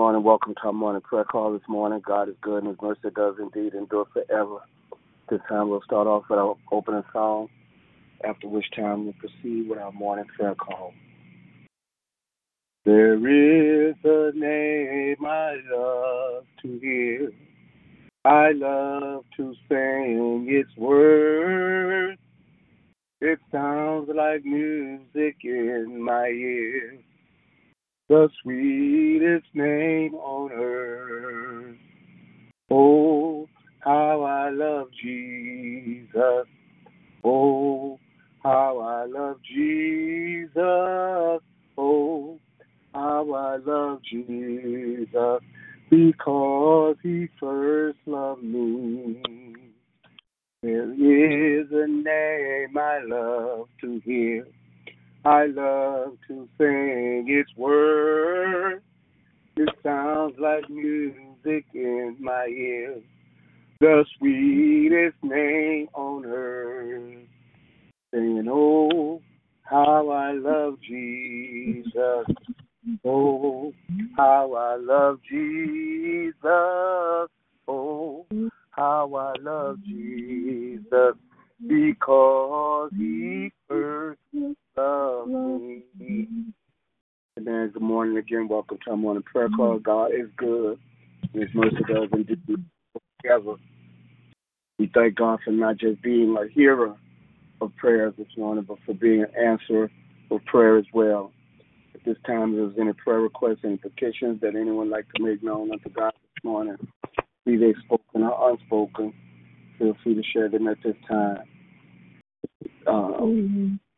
Morning. Welcome to our morning prayer call this morning. God is good and His mercy does indeed endure forever. This time we'll start off with our opening song, after which time we'll proceed with our morning prayer call. There is a name I love to hear. I love to sing its words. It sounds like music in my ears. The sweetest name on earth. Oh, how I love Jesus. Oh, how I love Jesus. Oh, how I love Jesus because he first loved me. There is a name I love to hear. I love to sing its words. It sounds like music in my ears. The sweetest name on earth. Saying, oh, how I love Jesus. Oh, how I love Jesus. Oh, how I love Jesus because he first loved me. Amen. Good morning again. Welcome to our morning prayer call. God is good. His mercy does indeed forever. We thank God for not just being a hearer of prayers this morning, but for being an answer of prayer as well. At this time, if there's any prayer requests, any petitions that anyone would like to make known unto God this morning, be they spoken or unspoken, feel free to share them at this time. Uh,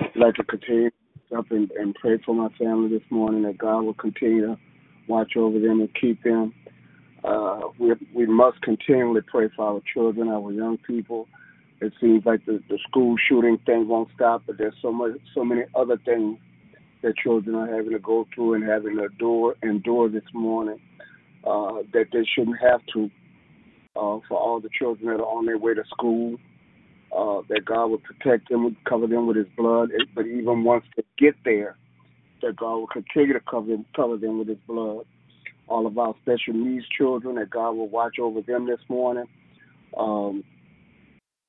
I'd like to continue up and, and pray for my family this morning that God will continue to watch over them and keep them. Uh, we we must continually pray for our children, our young people. It seems like the, the school shooting thing won't stop, but there's so much, so many other things that children are having to go through and having to endure, endure this morning uh, that they shouldn't have to. Uh, for all the children that are on their way to school, uh, that God will protect them, cover them with His blood. But even once they get there, that God will continue to cover them, cover them with His blood. All of our special needs children, that God will watch over them this morning. Um,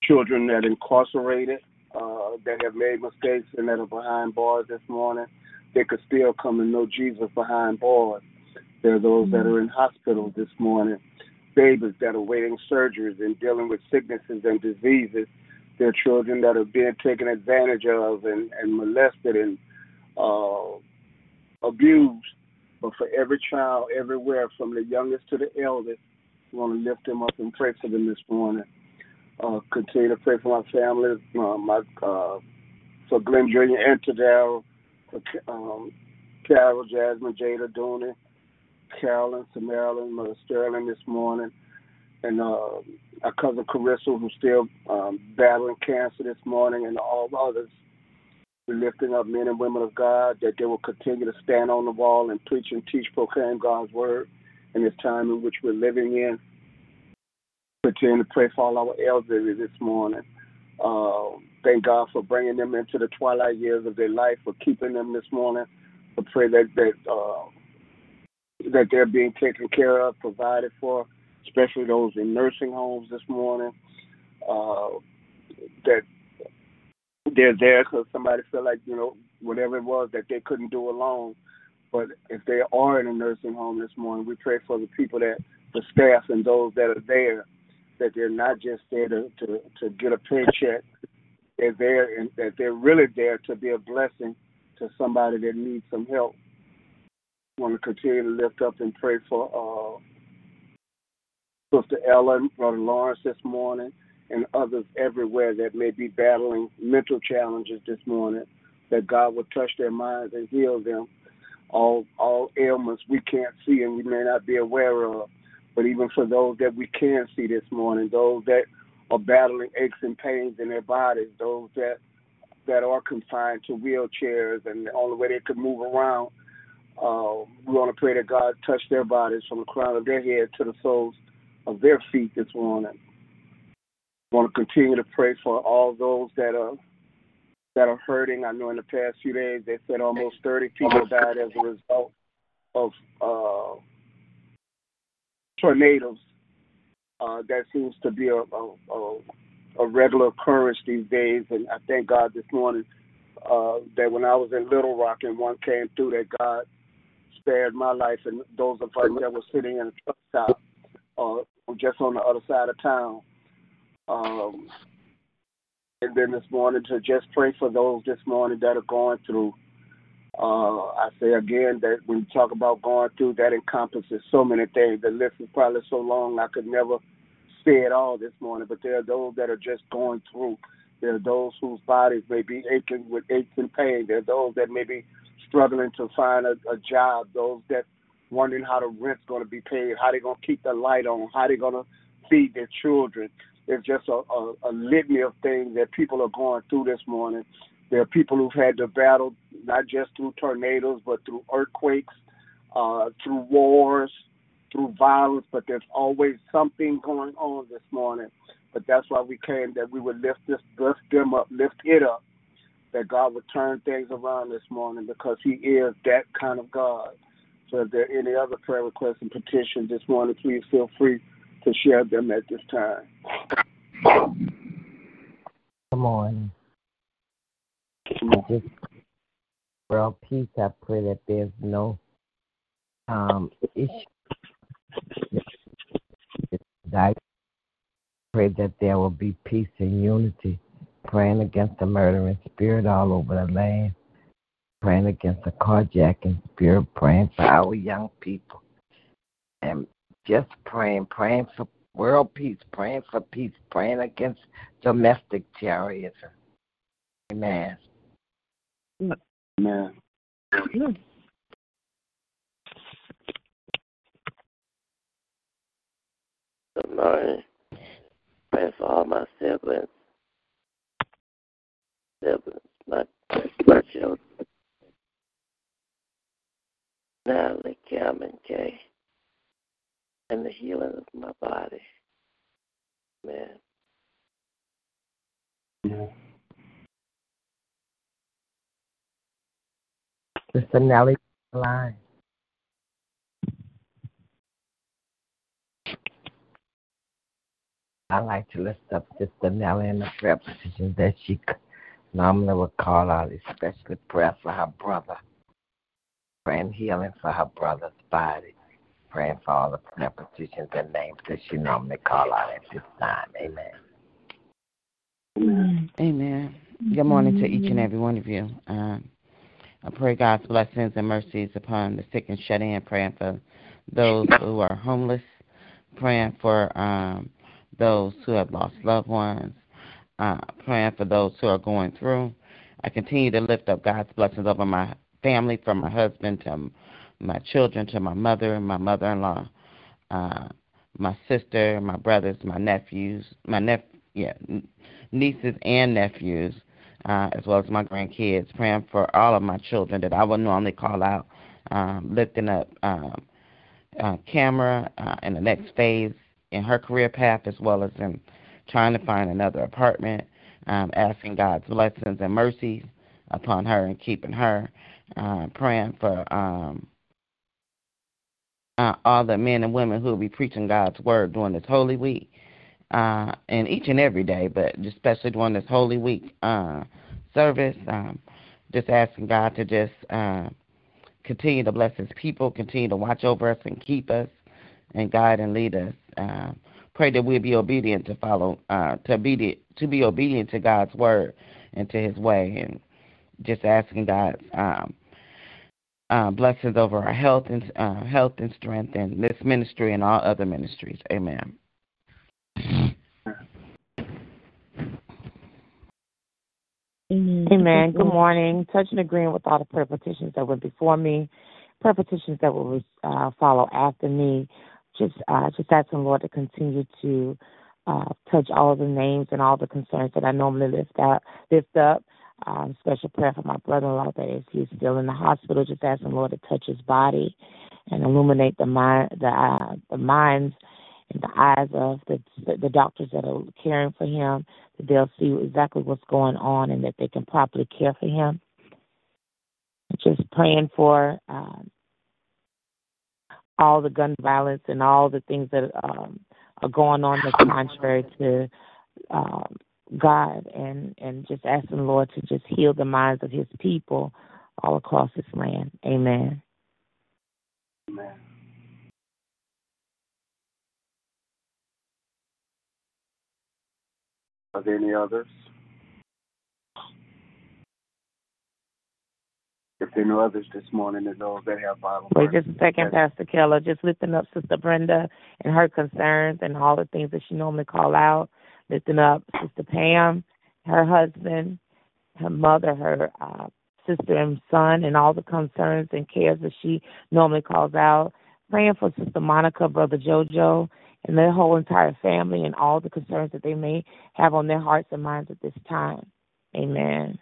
children that are incarcerated, uh, that have made mistakes and that are behind bars this morning, they could still come and know Jesus behind bars. There are those mm-hmm. that are in hospitals this morning, babies that are waiting surgeries and dealing with sicknesses and diseases. There are children that are being taken advantage of and, and molested and uh, abused. But for every child, everywhere, from the youngest to the eldest, we want to lift them up and pray for them this morning. Uh, continue to pray for my family, uh, my uh, for Glenn Jr. and Tadaro, for um, Carol, Jasmine, Jada, Dooney, Carolyn, to Marilyn, Mother Sterling this morning, and uh, our cousin Carissa, who's still um, battling cancer this morning, and all others. We're lifting up men and women of God that they will continue to stand on the wall and preach and teach, proclaim God's word in this time in which we're living in. Continue to pray for all our elderly this morning. Uh, thank God for bringing them into the twilight years of their life, for keeping them this morning. I pray that that uh, that they're being taken care of, provided for, especially those in nursing homes this morning. Uh, that they're there because somebody felt like you know whatever it was that they couldn't do alone. But if they are in a nursing home this morning, we pray for the people that the staff and those that are there that they're not just there to, to, to get a paycheck. They're there and that they're really there to be a blessing to somebody that needs some help. I want to continue to lift up and pray for uh, Sister Ellen, Brother Lawrence this morning, and others everywhere that may be battling mental challenges this morning. that God will touch their minds and heal them. All all ailments we can't see and we may not be aware of, but even for those that we can see this morning, those that are battling aches and pains in their bodies, those that that are confined to wheelchairs and the only way they can move around. Uh, we want to pray that God touch their bodies from the crown of their head to the soles of their feet this morning. We want to continue to pray for all those that are that are hurting. I know in the past few days they said almost 30 people died as a result of uh, tornadoes. Uh, that seems to be a, a, a, regular occurrence these days, and I thank God this morning uh, that when I was in Little Rock and one came through, that God spared my life and those of us that were sitting in a truck stop uh, just on the other side of town. Um, and then this morning to just pray for those this morning that are going through. Uh, I say again that when you talk about going through, that encompasses so many things. The list is probably so long I could never say it all this morning. But there are those that are just going through. There are those whose bodies may be aching with aches and pain. There are those that may be struggling to find a, a job. Those that wondering how the rent's going to be paid, how they're going to keep the light on, how they're going to feed their children. It's just a, a, a litany of things that people are going through this morning. There are people who've had to battle not just through tornadoes, but through earthquakes, uh, through wars, through violence. But there's always something going on this morning. But that's why we came that we would lift this, lift them up, lift it up. That God would turn things around this morning because He is that kind of God. So if there are any other prayer requests and petitions this morning, please feel free to share them at this time. Good morning. Just world peace, I pray that there's no um, issue. I pray that there will be peace and unity, praying against the murdering spirit all over the land, praying against the carjacking spirit, praying for our young people, and just praying, praying for world peace, praying for peace, praying against domestic terrorism. Amen. Amen. Good morning. Pray for all my siblings. Siblings, my, my children. Natalie, Cam, and Kay and the healing of my body. Amen. Yeah. Sister Nellie line. I like to lift up Sister Nellie in the prayer positions that she normally would call out, especially prayer for her brother, praying healing for her brother's body praying for all the prayer petitions and names that she normally call out at this time. Amen. Amen. Amen. Good morning to each and every one of you. Um, I pray God's blessings and mercies upon the sick and shut in, praying for those who are homeless, praying for um, those who have lost loved ones, uh, praying for those who are going through. I continue to lift up God's blessings over my family, from my husband to my children to my mother my mother-in-law, uh, my sister, my brothers, my nephews, my nep yeah, nieces and nephews, uh, as well as my grandkids. Praying for all of my children that I would normally call out, um, lifting up um, uh, Camera uh, in the next phase in her career path, as well as in trying to find another apartment. Um, asking God's blessings and mercies upon her and keeping her. Uh, praying for um, uh, all the men and women who will be preaching God's word during this Holy Week, uh, and each and every day, but especially during this Holy Week uh, service. Um, just asking God to just uh, continue to bless His people, continue to watch over us and keep us, and guide and lead us. Uh, pray that we'll be obedient to follow, uh, to be to be obedient to God's word and to His way, and just asking God's um, uh, blessings over our health and uh, health and strength and this ministry and all other ministries. Amen. Amen. Amen. Good morning. Touching agreeing with all the prayer petitions that went before me, prayer petitions that will uh, follow after me. Just, uh, just asking Lord to continue to uh, touch all the names and all the concerns that I normally lift up. lift up. Um, special prayer for my brother-in-law that is he's still in the hospital. Just asking Lord to touch his body and illuminate the mind, the uh, the minds and the eyes of the the doctors that are caring for him. That they'll see exactly what's going on and that they can properly care for him. Just praying for um, all the gun violence and all the things that um, are going on that's contrary to um, God and and just asking the Lord to just heal the minds of His people all across this land. Amen. Amen. Are there any others? If there are no others this morning, and those that have Bible. Wait just a second, Pastor Keller. Just lifting up Sister Brenda and her concerns and all the things that she normally call out. Lifting up Sister Pam, her husband, her mother, her uh, sister and son, and all the concerns and cares that she normally calls out. Praying for Sister Monica, Brother JoJo, and their whole entire family and all the concerns that they may have on their hearts and minds at this time. Amen.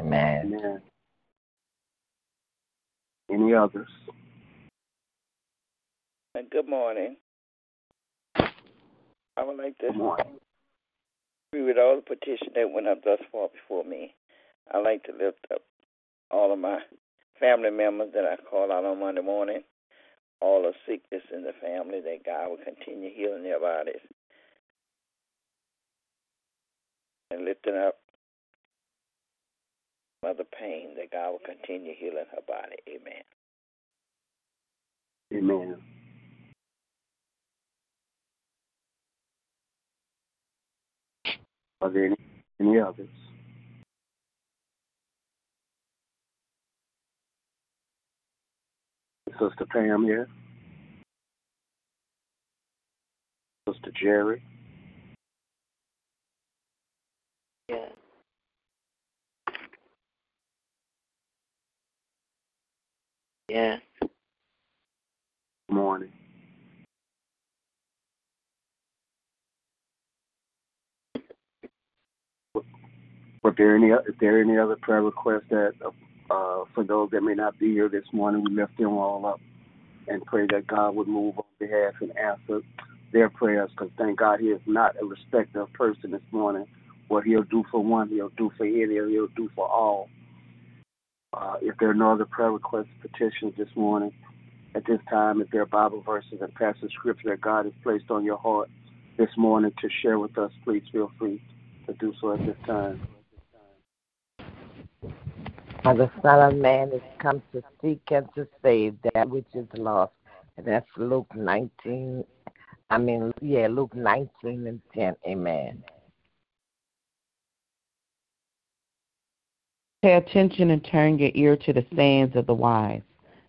Amen. Amen. Any others? Good morning. I would like to agree with all the petitions that went up thus far before me. I'd like to lift up all of my family members that I call out on Monday morning, all the sickness in the family, that God will continue healing their bodies. And lifting up Mother Pain, that God will continue healing her body. Amen. Amen. Are there any, any others? Sister Pam here. Sister Jerry. Yeah. Yes. Morning. Were there any? Is there any other prayer requests that, uh, for those that may not be here this morning, we lift them all up and pray that God would move on behalf and answer their prayers. Because thank God He is not a respecter of person this morning. What He'll do for one, He'll do for any, He'll do for all. Uh, if there are no other prayer requests, petitions this morning, at this time, if there are Bible verses and passage scripture that God has placed on your heart this morning to share with us, please feel free to do so at this time. For the Son of Man is come to seek and to save that which is lost. And that's Luke 19. I mean, yeah, Luke 19 and 10. Amen. Pay attention and turn your ear to the sayings of the wise.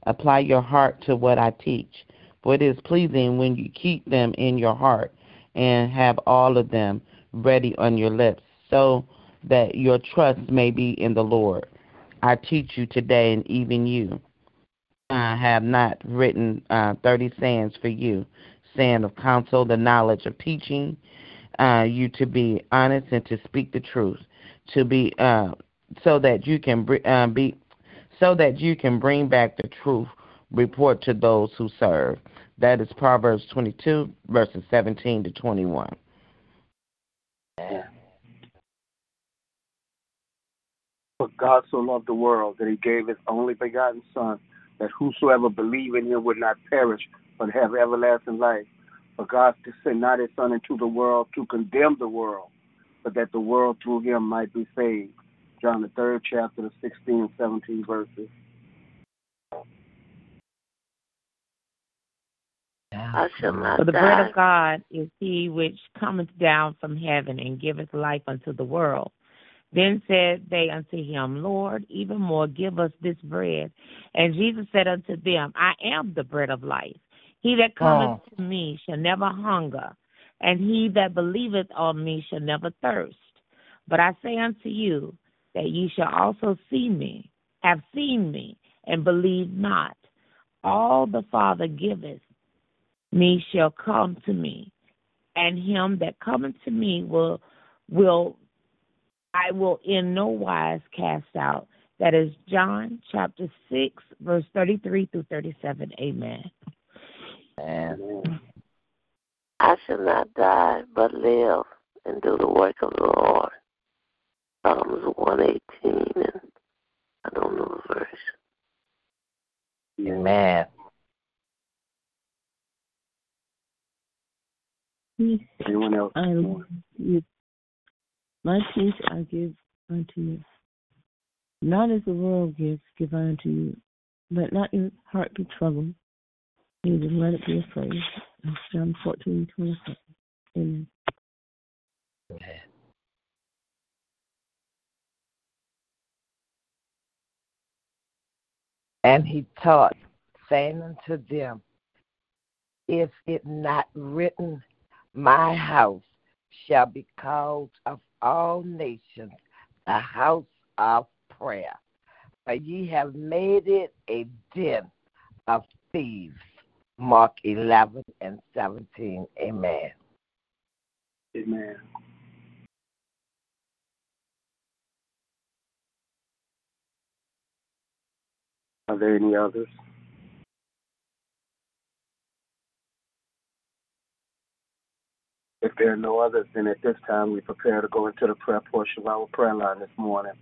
Apply your heart to what I teach, for it is pleasing when you keep them in your heart and have all of them ready on your lips, so that your trust may be in the Lord. I teach you today, and even you. I have not written uh, 30 sayings for you, saying of counsel, the knowledge of teaching uh, you to be honest and to speak the truth, to be uh, so that you can uh, be so that you can bring back the truth report to those who serve. That is Proverbs 22 verses 17 to 21. Yeah. But God so loved the world that he gave his only begotten Son, that whosoever believe in him would not perish, but have everlasting life. For God sent not his Son into the world to condemn the world, but that the world through him might be saved. John the third chapter, the 16 and 17 verses. I shall not For the die. bread of God is he which cometh down from heaven and giveth life unto the world. Then said they unto him, Lord, even more give us this bread. And Jesus said unto them, I am the bread of life. He that cometh oh. to me shall never hunger, and he that believeth on me shall never thirst. But I say unto you that ye shall also see me, have seen me, and believe not. All the Father giveth me shall come to me, and him that cometh to me will will I will in no wise cast out. That is John chapter six, verse thirty-three through thirty-seven. Amen. Amen. I shall not die, but live and do the work of the Lord. Psalms 118, and I don't know the verse. Amen. Anyone else? I you. My peace I give unto you. Not as the world gives, give I unto you. Let not your heart be troubled, neither let it be afraid. John fourteen twenty seven. Amen. And he taught, saying unto them, Is it not written, My house shall be called of all nations the house of prayer? But ye have made it a den of thieves. Mark 11 and 17. Amen. Amen. Are there any others? If there are no others, then at this time we prepare to go into the prayer portion of our prayer line this morning.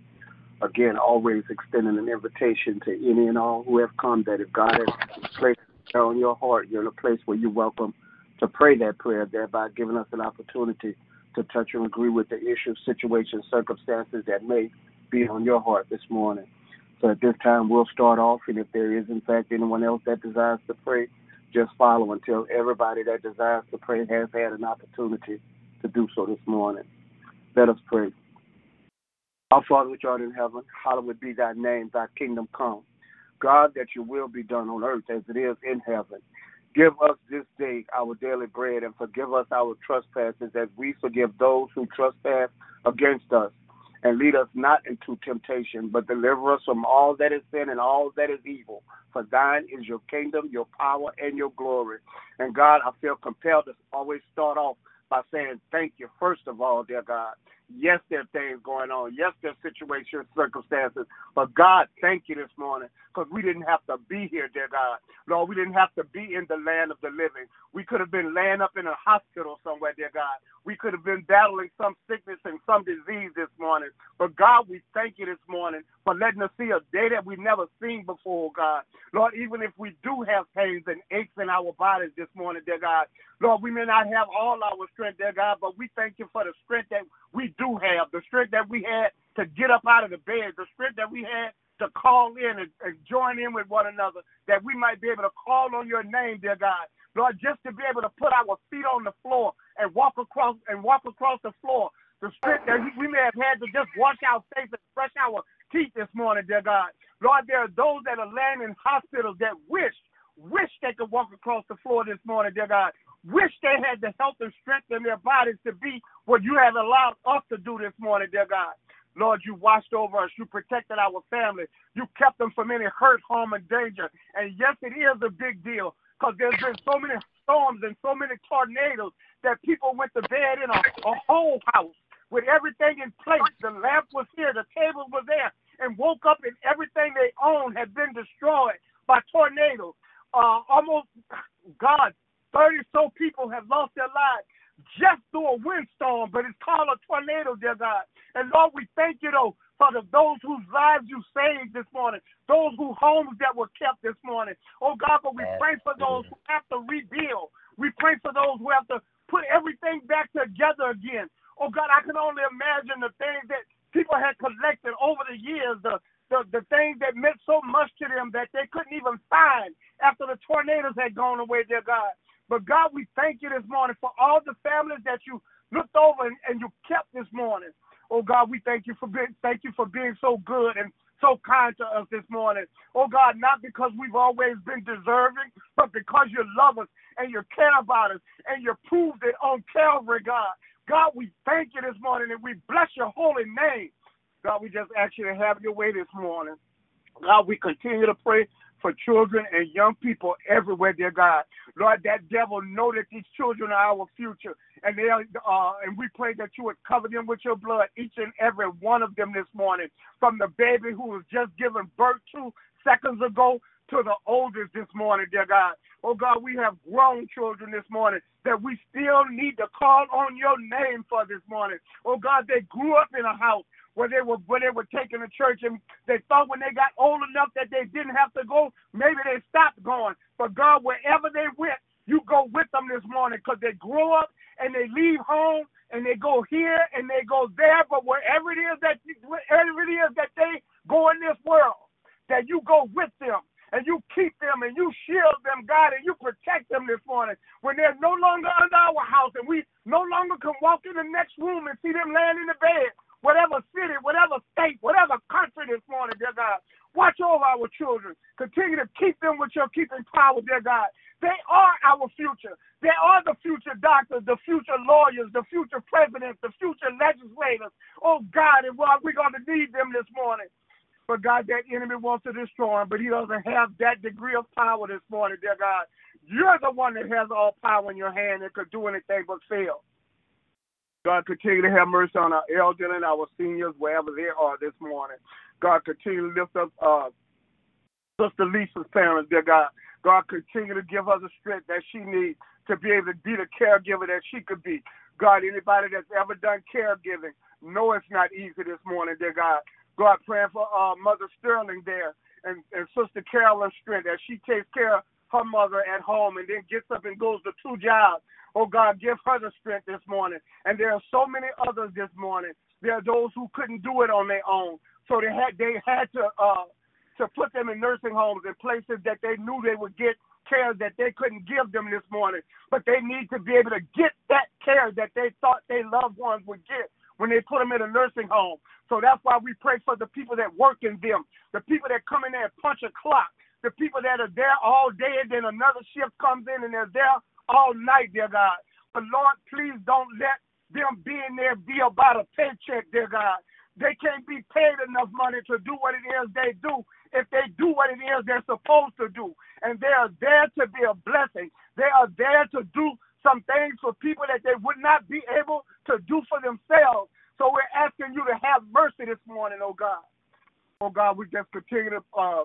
Again, always extending an invitation to any and all who have come that if God has placed on your heart, you're in a place where you're welcome to pray that prayer, thereby giving us an opportunity to touch and agree with the issues, situations, circumstances that may be on your heart this morning. So at this time, we'll start off, and if there is, in fact, anyone else that desires to pray, just follow until everybody that desires to pray has had an opportunity to do so this morning. Let us pray. Our Father which art in heaven, hallowed be thy name, thy kingdom come. God, that your will be done on earth as it is in heaven. Give us this day our daily bread and forgive us our trespasses as we forgive those who trespass against us and lead us not into temptation, but deliver us from all that is sin and all that is evil. For thine is your kingdom, your power, and your glory. And God, I feel compelled to always start off by saying thank you, first of all, dear God. Yes, there are things going on. Yes, there are situations, circumstances. But God, thank you this morning because we didn't have to be here, dear God. Lord, we didn't have to be in the land of the living. We could have been laying up in a hospital somewhere, dear God. We could have been battling some sickness and some disease this morning. But God, we thank you this morning for letting us see a day that we've never seen before, God. Lord, even if we do have pains and aches in our bodies this morning, dear God, Lord, we may not have all our strength, dear God, but we thank you for the strength that we do have, the strength that we had to get up out of the bed, the strength that we had to call in and, and join in with one another, that we might be able to call on your name, dear God. Lord, just to be able to put our feet on the floor and walk across and walk across the floor. The strength that we may have had to just wash our face and brush our teeth this morning, dear God. Lord, there are those that are laying in hospitals that wish, wish they could walk across the floor this morning, dear God. Wish they had the health and strength in their bodies to be what you have allowed us to do this morning, dear God. Lord, you watched over us. You protected our family. You kept them from any hurt, harm, and danger. And yes, it is a big deal because there's been so many storms and so many tornadoes that people went to bed in a, a whole house with everything in place. The lamp was here, the table was there, and woke up and everything they owned had been destroyed by tornadoes. Uh, almost, God, 30 so people have lost their lives just through a windstorm, but it's called a tornado, dear God. And Lord, we thank you, though, for the, those whose lives you saved this morning, those whose homes that were kept this morning. Oh, God, but we pray for those who have to rebuild. We pray for those who have to put everything back together again. Oh, God, I can only imagine the things that people had collected over the years, the, the, the things that meant so much to them that they couldn't even find after the tornadoes had gone away, dear God. But God, we thank you this morning for all the families that you looked over and, and you kept this morning. Oh God, we thank you for being thank you for being so good and so kind to us this morning. Oh God, not because we've always been deserving, but because you love us and you care about us and you proved it on Calvary, God. God, we thank you this morning and we bless your holy name. God, we just ask you to have your way this morning. God, we continue to pray for children and young people everywhere, dear God. Lord, that devil know that these children are our future, and they are, uh, and we pray that you would cover them with your blood, each and every one of them this morning, from the baby who was just given birth to seconds ago to the oldest this morning, dear God. Oh God, we have grown children this morning that we still need to call on your name for this morning. Oh God, they grew up in a house where they were where they were taking to church and they thought when they got old enough that they didn't have to go, maybe they stopped going. But God, wherever they went, you go with them this morning because they grow up and they leave home and they go here and they go there. But wherever it is that you, wherever it is that they go in this world, that you go with them and you keep them and you shield them, God, and you protect them this morning when they're no longer under our house and we no longer can walk in the next room and see them laying in the bed whatever city, whatever state, whatever country this morning, dear God. Watch over our children. Continue to keep them with your keeping power, dear God. They are our future. They are the future doctors, the future lawyers, the future presidents, the future legislators. Oh, God, and what we're going to need them this morning. But God, that enemy wants to destroy him, but he doesn't have that degree of power this morning, dear God. You're the one that has all power in your hand and could do anything but fail. God, continue to have mercy on our elderly and our seniors, wherever they are this morning. God, continue to lift up uh, Sister Lisa's parents, dear God. God, continue to give her the strength that she needs to be able to be the caregiver that she could be. God, anybody that's ever done caregiving, know it's not easy this morning, dear God. God, praying for uh, Mother Sterling there and, and Sister Carolyn's strength as she takes care of her mother at home and then gets up and goes to two jobs Oh God, give her the strength this morning. And there are so many others this morning. There are those who couldn't do it on their own. So they had they had to uh to put them in nursing homes and places that they knew they would get care that they couldn't give them this morning. But they need to be able to get that care that they thought their loved ones would get when they put them in a nursing home. So that's why we pray for the people that work in them, the people that come in there and punch a clock, the people that are there all day and then another shift comes in and they're there all night, dear God. But Lord, please don't let them being there be about a paycheck, dear God. They can't be paid enough money to do what it is they do if they do what it is they're supposed to do. And they are there to be a blessing. They are there to do some things for people that they would not be able to do for themselves. So we're asking you to have mercy this morning, oh God. Oh God, we just continue to uh,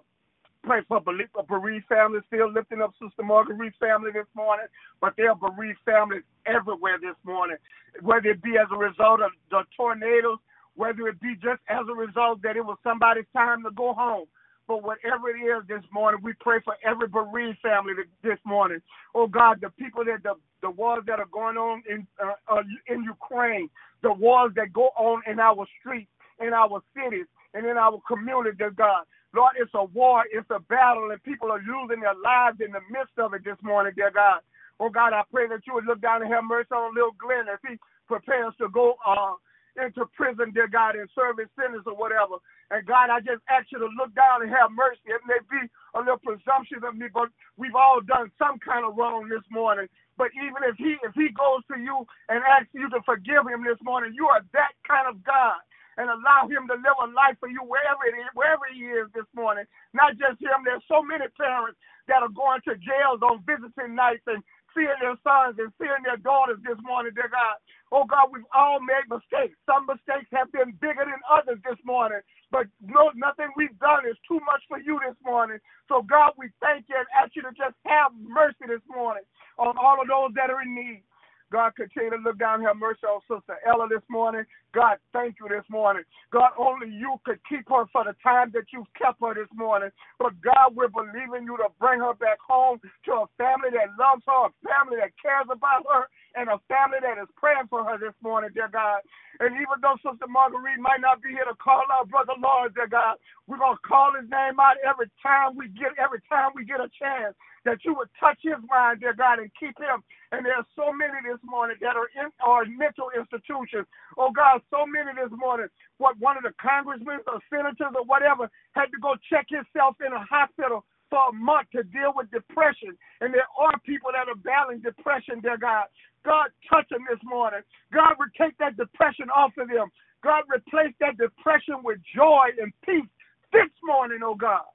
pray for a bereaved families, still lifting up Sister Marguerite's family this morning, but there are bereaved families everywhere this morning, whether it be as a result of the tornadoes, whether it be just as a result that it was somebody's time to go home. But whatever it is this morning, we pray for every bereaved family this morning. Oh God, the people that the the wars that are going on in uh, uh, in Ukraine, the wars that go on in our streets, in our cities, and in our community, God. Lord, it's a war, it's a battle, and people are losing their lives in the midst of it this morning, dear God. Oh God, I pray that you would look down and have mercy on little Glenn as he prepares to go uh, into prison, dear God, and serve his sentence or whatever. And God, I just ask you to look down and have mercy. It may be a little presumption of me, but we've all done some kind of wrong this morning. But even if he if he goes to you and asks you to forgive him this morning, you are that kind of God and allow him to live a life for you wherever it is, wherever he is this morning. Not just him. There's so many parents that are going to jails on visiting nights and seeing their sons and seeing their daughters this morning, dear God. Oh God, we've all made mistakes. Some mistakes have been bigger than others this morning, but no, nothing we've done is too much for you this morning. So God, we thank you and ask you to just have mercy this morning on all of those that are in need. God, continue to look down have mercy on Sister Ella this morning. God, thank you this morning. God, only you could keep her for the time that you've kept her this morning. But God, we're believing you to bring her back home to a family that loves her, a family that cares about her, and a family that is praying for her this morning, dear God. And even though Sister Marguerite might not be here to call out Brother Lord, dear God, we're gonna call his name out every time we get every time we get a chance that you would touch his mind, dear God, and keep him. And there are so many this morning that are in our mental institutions. Oh God, so many this morning. What one of the congressmen or senators or whatever had to go check himself in a hospital for a month to deal with depression. And there are people that are battling depression, dear God. God, touch them this morning. God would take that depression off of them. God, replace that depression with joy and peace this morning, oh God.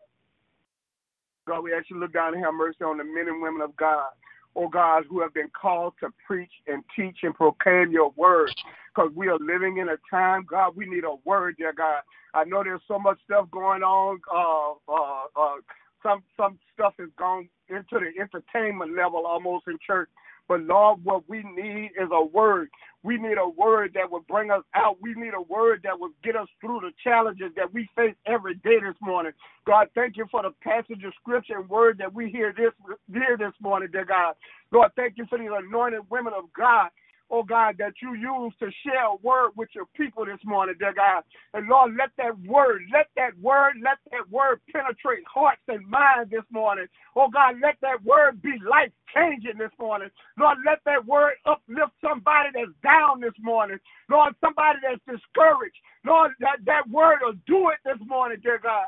God, we actually look down and have mercy on the men and women of God, oh God, who have been called to preach and teach and proclaim your word. Because we are living in a time, God, we need a word, dear God. I know there's so much stuff going on. Uh, uh, uh, some some stuff has gone into the entertainment level almost in church. But Lord, what we need is a word. We need a word that will bring us out. We need a word that will get us through the challenges that we face every day this morning. God, thank you for the passage of scripture and word that we hear this hear this morning, dear God. Lord, thank you for these anointed women of God oh God, that you use to share a word with your people this morning, dear God. And Lord, let that word, let that word, let word penetrate hearts and minds this morning. Oh God, let that word be life changing this morning. Lord, let that word uplift somebody that's down this morning. Lord, somebody that's discouraged. Lord, that, that word will do it this morning, dear God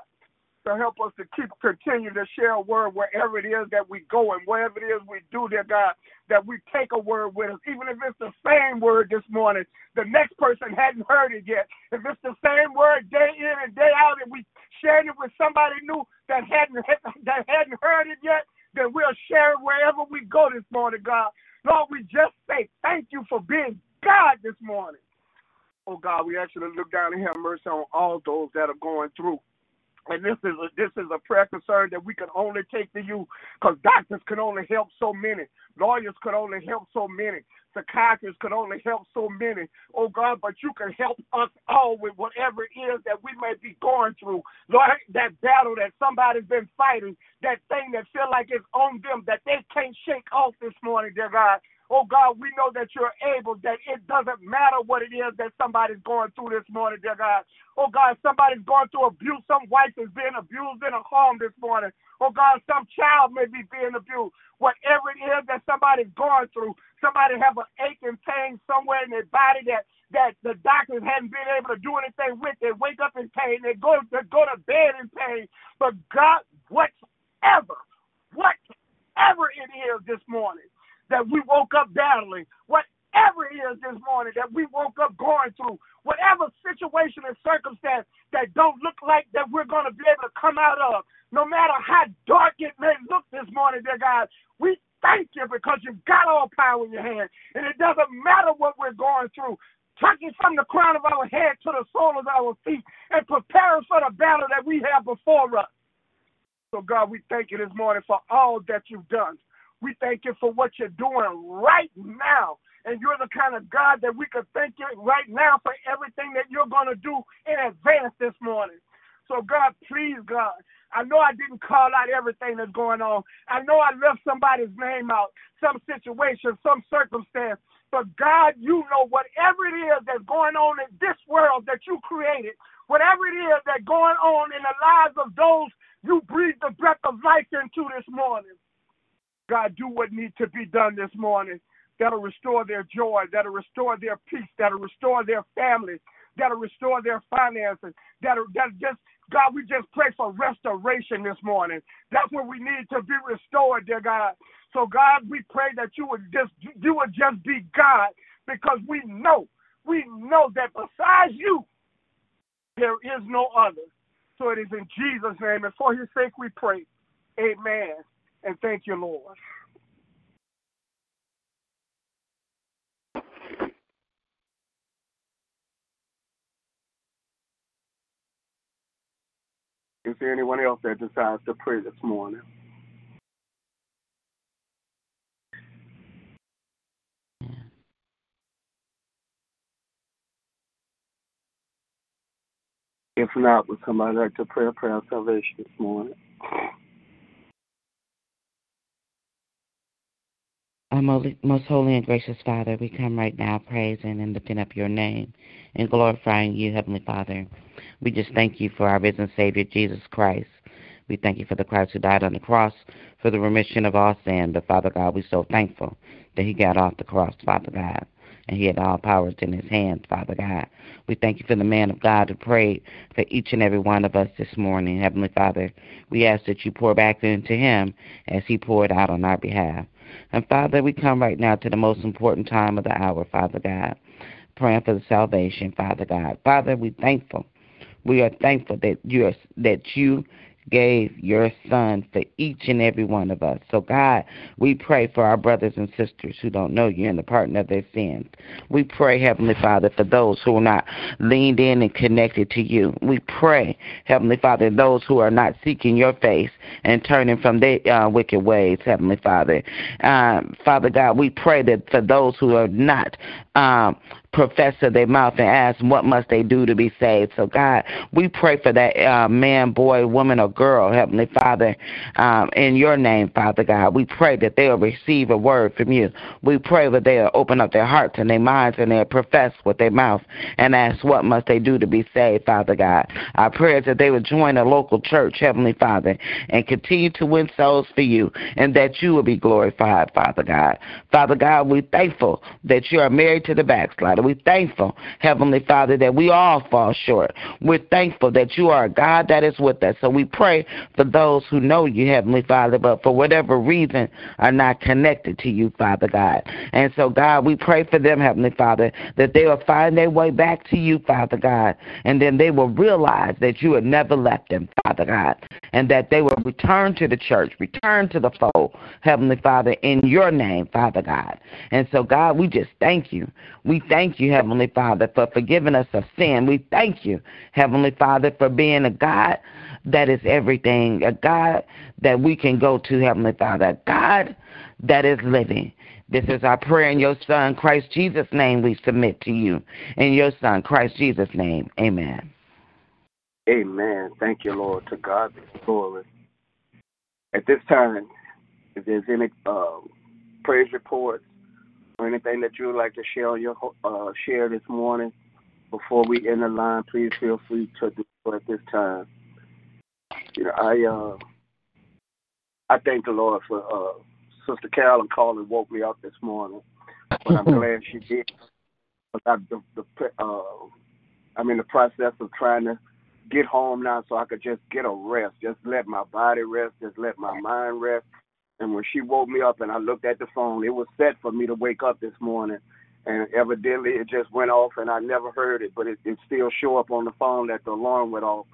to help us to keep continue to share a word wherever it is that we go and wherever it is we do, dear God, that we take a word with us, even if it's the same word this morning. The next person hadn't heard it yet. If it's the same word day in and day out, and we shared it with somebody new that hadn't that hadn't heard it yet, then we'll share it wherever we go this morning, God. Lord, we just say thank you for being God this morning. Oh God, we actually look down and have mercy on all those that are going through and this is a, this is a prayer concern that we can only take to you because doctors can only help so many. Lawyers could only help so many. Psychiatrists could only help so many. Oh God, but you can help us all with whatever it is that we may be going through. Lord, that battle that somebody's been fighting, that thing that feel like it's on them that they can't shake off this morning, dear God. Oh God, we know that you're able, that it doesn't matter what it is that somebody's going through this morning, dear God. Oh God, somebody's going through abuse. Some wife is being abused in a home this morning. Oh God, some child may be being abused. Whatever it is that somebody's going through, somebody have an ache and pain somewhere in their body that that the doctors hadn't been able to do anything with. They wake up in pain. They go they go to bed in pain. But God, whatever, whatever it is this morning, that we woke up battling, whatever it is this morning that we woke up going through, whatever situation and circumstance that don't look like that we're going to be able to come out of, no matter how dark it may look this morning, dear God, we thank you because you've got all power in your hand. And it doesn't matter what we're going through. It from the crown of our head to the sole of our feet and prepare us for the battle that we have before us. So, God, we thank you this morning for all that you've done. We thank you for what you're doing right now. And you're the kind of God that we could thank you right now for everything that you're going to do in advance this morning. So, God, please, God, I know I didn't call out everything that's going on. I know I left somebody's name out, some situation, some circumstance. But, God, you know whatever it is that's going on in this world that you created, whatever it is that's going on in the lives of those you breathe the breath of life into this morning. God, do what needs to be done this morning that'll restore their joy, that'll restore their peace, that'll restore their families, that'll restore their finances, that'll, that just, God, we just pray for restoration this morning. That's what we need to be restored, dear God. So, God, we pray that you would just, you would just be God because we know, we know that besides you, there is no other. So it is in Jesus' name and for his sake we pray. Amen and thank you, Lord. Is there anyone else that decides to pray this morning? If not, would somebody like to pray a prayer of salvation this morning? Our most holy and gracious Father, we come right now praising and lifting up your name and glorifying you, Heavenly Father. We just thank you for our risen Savior, Jesus Christ. We thank you for the Christ who died on the cross for the remission of all sin. But, Father God, we're so thankful that he got off the cross, Father God, and he had all powers in his hands, Father God. We thank you for the man of God who prayed for each and every one of us this morning, Heavenly Father. We ask that you pour back into him as he poured out on our behalf. And Father, we come right now to the most important time of the hour, Father God. praying for the salvation, Father God. Father, we thankful. We are thankful that you are, that you gave your son for each and every one of us. So, God, we pray for our brothers and sisters who don't know you and the pardon of their sins. We pray, Heavenly Father, for those who are not leaned in and connected to you. We pray, Heavenly Father, those who are not seeking your face and turning from their uh, wicked ways, Heavenly Father. Um, Father God, we pray that for those who are not um, profess of their mouth and ask, What must they do to be saved? So, God, we pray for that uh, man, boy, woman, or girl, Heavenly Father, um, in your name, Father God. We pray that they'll receive a word from you. We pray that they'll open up their hearts and their minds and they'll profess with their mouth and ask, What must they do to be saved, Father God? Our prayers that they would join a local church, Heavenly Father, and continue to win souls for you and that you will be glorified, Father God. Father God, we're thankful that you are married to the backslider. We're thankful, Heavenly Father, that we all fall short. We're thankful that you are a God that is with us. So we pray for those who know you, Heavenly Father, but for whatever reason are not connected to you, Father God. And so, God, we pray for them, Heavenly Father, that they will find their way back to you, Father God, and then they will realize that you have never left them, Father God, and that they will return to the church, return to the fold, Heavenly Father, in your name, Father God. And so, God, we just thank you. We thank you, Heavenly Father, for forgiving us of sin. We thank you, Heavenly Father, for being a God that is everything, a God that we can go to, Heavenly Father, a God that is living. This is our prayer in your Son, Christ Jesus' name, we submit to you. In your Son, Christ Jesus' name, amen. Amen. Thank you, Lord. To God be glory. At this time, if there's any uh, praise reports or anything that you would like to share your uh, share this morning before we end the line, please feel free to do so at this time. You know, I uh, I thank the Lord for uh, Sister Carolyn calling woke me up this morning, but I'm glad she did. I, the, the, uh, I'm in the process of trying to get home now so I could just get a rest, just let my body rest, just let my mind rest. And when she woke me up and I looked at the phone, it was set for me to wake up this morning. And evidently it just went off and I never heard it, but it, it still show up on the phone that the alarm went off.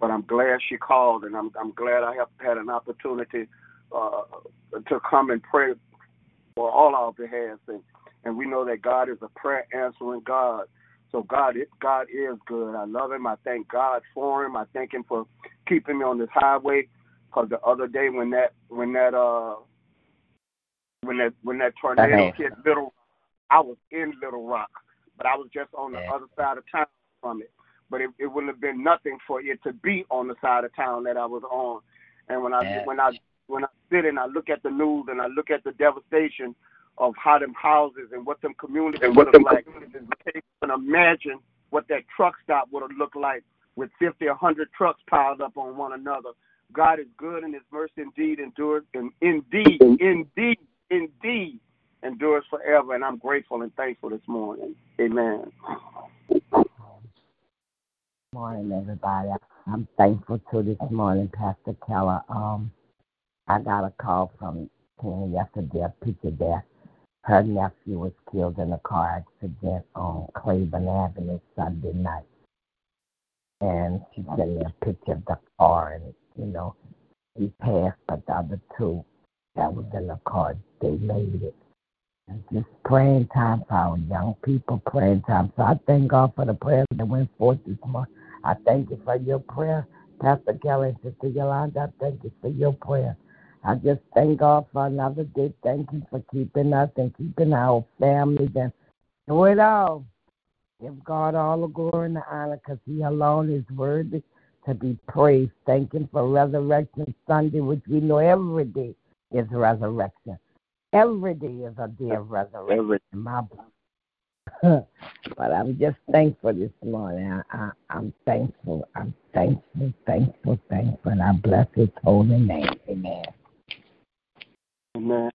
But I'm glad she called and I'm I'm glad I have had an opportunity uh, to come and pray for all our behalf and, and we know that God is a prayer answering God. So God, it, God is good. I love Him. I thank God for Him. I thank Him for keeping me on this highway. Because the other day when that when that uh when that when that tornado hit Little, I was in Little Rock, but I was just on the yeah. other side of town from it. But it, it wouldn't have been nothing for it to be on the side of town that I was on. And when I yeah. when I when I sit and I look at the news and I look at the devastation of how them houses and what them communities and what them like, you can imagine what that truck stop would have looked like with 50 or 100 trucks piled up on one another. God is good and his mercy indeed endures, and indeed, indeed, indeed endures forever. And I'm grateful and thankful this morning. Amen. Morning, everybody. I'm thankful to this morning, Pastor Keller. Um, I got a call from Tina yesterday, a picture there. Her nephew was killed in a car accident on Claiborne Avenue Sunday night. And she sent me a picture of the car, and, you know, he passed, but the other two that was in the car, they made it. And just praying time for our young people, praying time. So I thank God for the prayers that went forth this morning. I thank you for your prayer, Pastor Kelly and Sister Yolanda. I thank you for your prayer. I just thank God for another day. Thank you for keeping us and keeping our families and do it all. Give God all the glory and the honor because He alone is worthy to be praised. Thank Him for Resurrection Sunday, which we know every day is resurrection. Every day is a day of resurrection. My but I'm just thankful this morning. I, I, am thankful. I'm thankful, thankful, thankful. And I bless His holy name. Amen. Amen.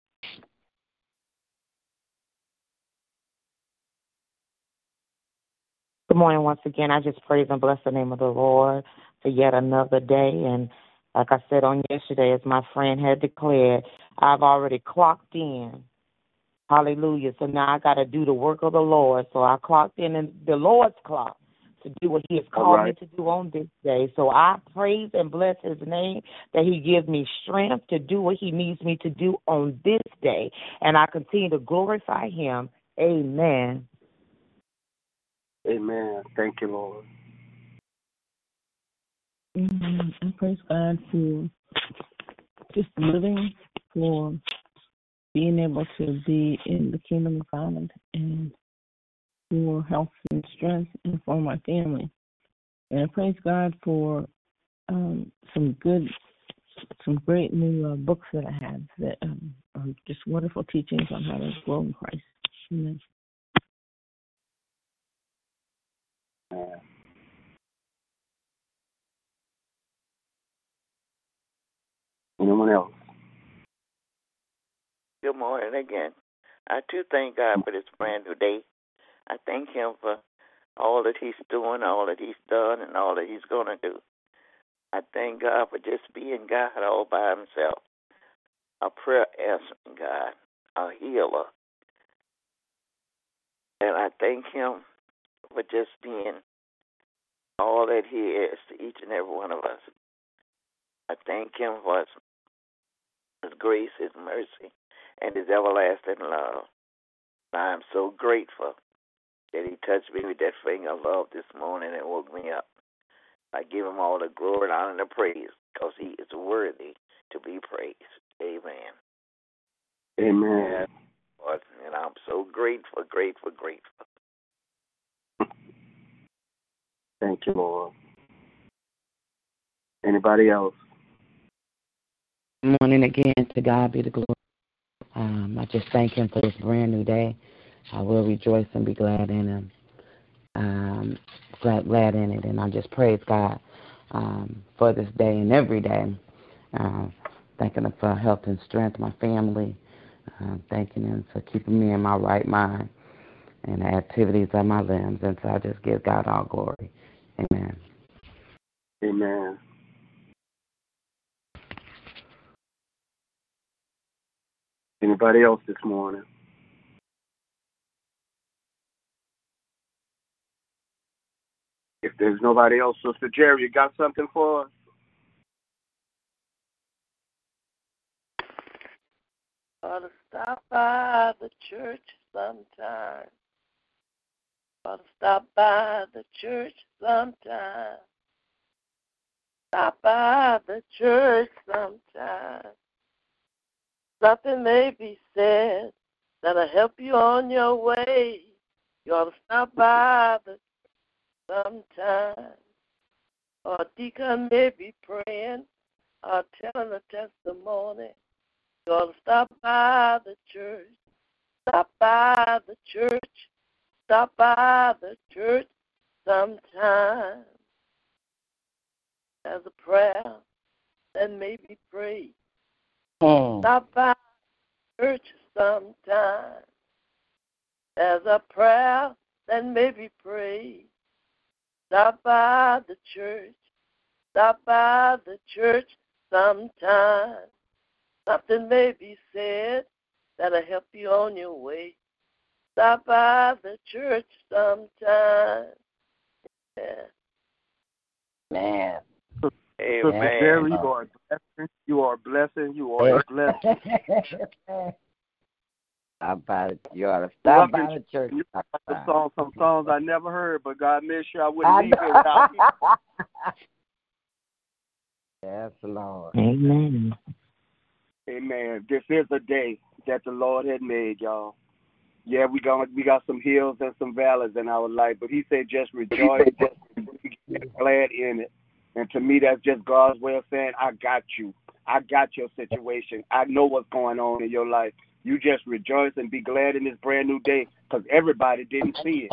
Good morning once again. I just praise and bless the name of the Lord for yet another day. And like I said on yesterday, as my friend had declared, I've already clocked in Hallelujah. So now I got to do the work of the Lord. So I clocked in in the Lord's clock to do what He has called right. me to do on this day. So I praise and bless His name that He gives me strength to do what He needs me to do on this day. And I continue to glorify Him. Amen. Amen. Thank you, Lord. I praise God for just living, for being able to be in the kingdom of God and for health and strength and for my family. And I praise God for um, some good, some great new uh, books that I have that um, are just wonderful teachings on how to grow in Christ. Amen. Anyone else? Good morning again. I too thank God for this brand new day. I thank Him for all that He's doing, all that He's done, and all that He's going to do. I thank God for just being God all by Himself, a prayer answering God, a healer. And I thank Him for just being all that He is to each and every one of us. I thank Him for His, grace, His mercy, and His everlasting love. I am so grateful that He touched me with that finger of love this morning and woke me up. I give Him all the glory and honor and the praise because He is worthy to be praised. Amen. Amen. And I'm so grateful, grateful, grateful. Thank you, Lord. Anybody else? Morning again. To God be the glory. Um, I just thank Him for this brand new day. I will rejoice and be glad in Him. Um, glad, glad in it, and I just praise God um, for this day and every day. Uh, thanking Him for health and strength, my family. Uh, thanking Him for keeping me in my right mind and the activities of my limbs. And so I just give God all glory. Amen. Amen. Anybody else this morning? If there's nobody else, Sister Jerry, you got something for us? Ought to stop by the church sometime. Ought to stop by the church sometime. Stop by the church sometime. Something may be said that'll help you on your way. You ought to stop by the sometime. Or deacon may be praying or telling a testimony. You ought to stop by the church. Stop by the church. Stop by the church sometime. As a prayer that may be prayed. Oh. Stop by church sometime. As a prayer that may be prayed. Stop by the church. Stop by the church sometime. Something may be said that'll help you on your way. Stop by the church sometime. Yeah. Man. Amen. Jerry, you are a blessing. You are a blessing. You are a blessing. Stop by the, you ought to stop by the church. You the song, some songs I never heard, but God made sure I wouldn't I leave it without you. Yes, Lord. Amen. Amen. This is a day that the Lord had made, y'all. Yeah, we got we got some hills and some valleys in our life, but He said just rejoice, just be glad in it. And to me, that's just God's way of saying, I got you. I got your situation. I know what's going on in your life. You just rejoice and be glad in this brand new day because everybody didn't see it.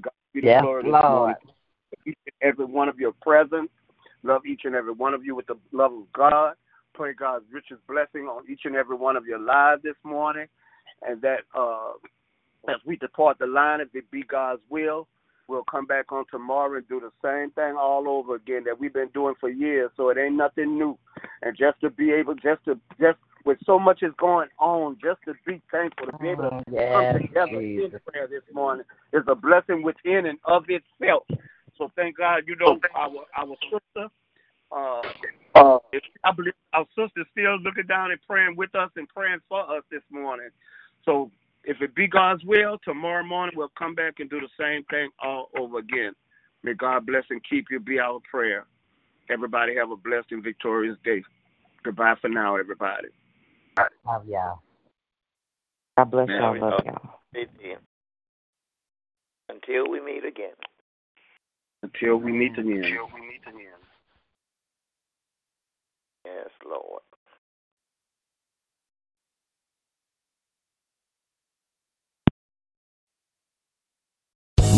God be the yes, glory Lord. Each and every one of your presence. Love each and every one of you with the love of God. Pray God's richest blessing on each and every one of your lives this morning. And that uh, as we depart the line, if it be God's will, we'll come back on tomorrow and do the same thing all over again that we've been doing for years. So it ain't nothing new. And just to be able, just to just with so much is going on, just to be thankful to be able to yes, come together Jesus. in prayer this morning is a blessing within and of itself. So thank God, you know, our our sister, uh, uh, I believe our sister still looking down and praying with us and praying for us this morning. So if it be God's will, tomorrow morning we'll come back and do the same thing all over again. May God bless and keep you. Be our prayer. Everybody have a blessed and victorious day. Goodbye for now, everybody. Love y'all. God bless y'all. we Love go. y'all. Amen. Until we meet again. Until we meet again. Yes, Lord.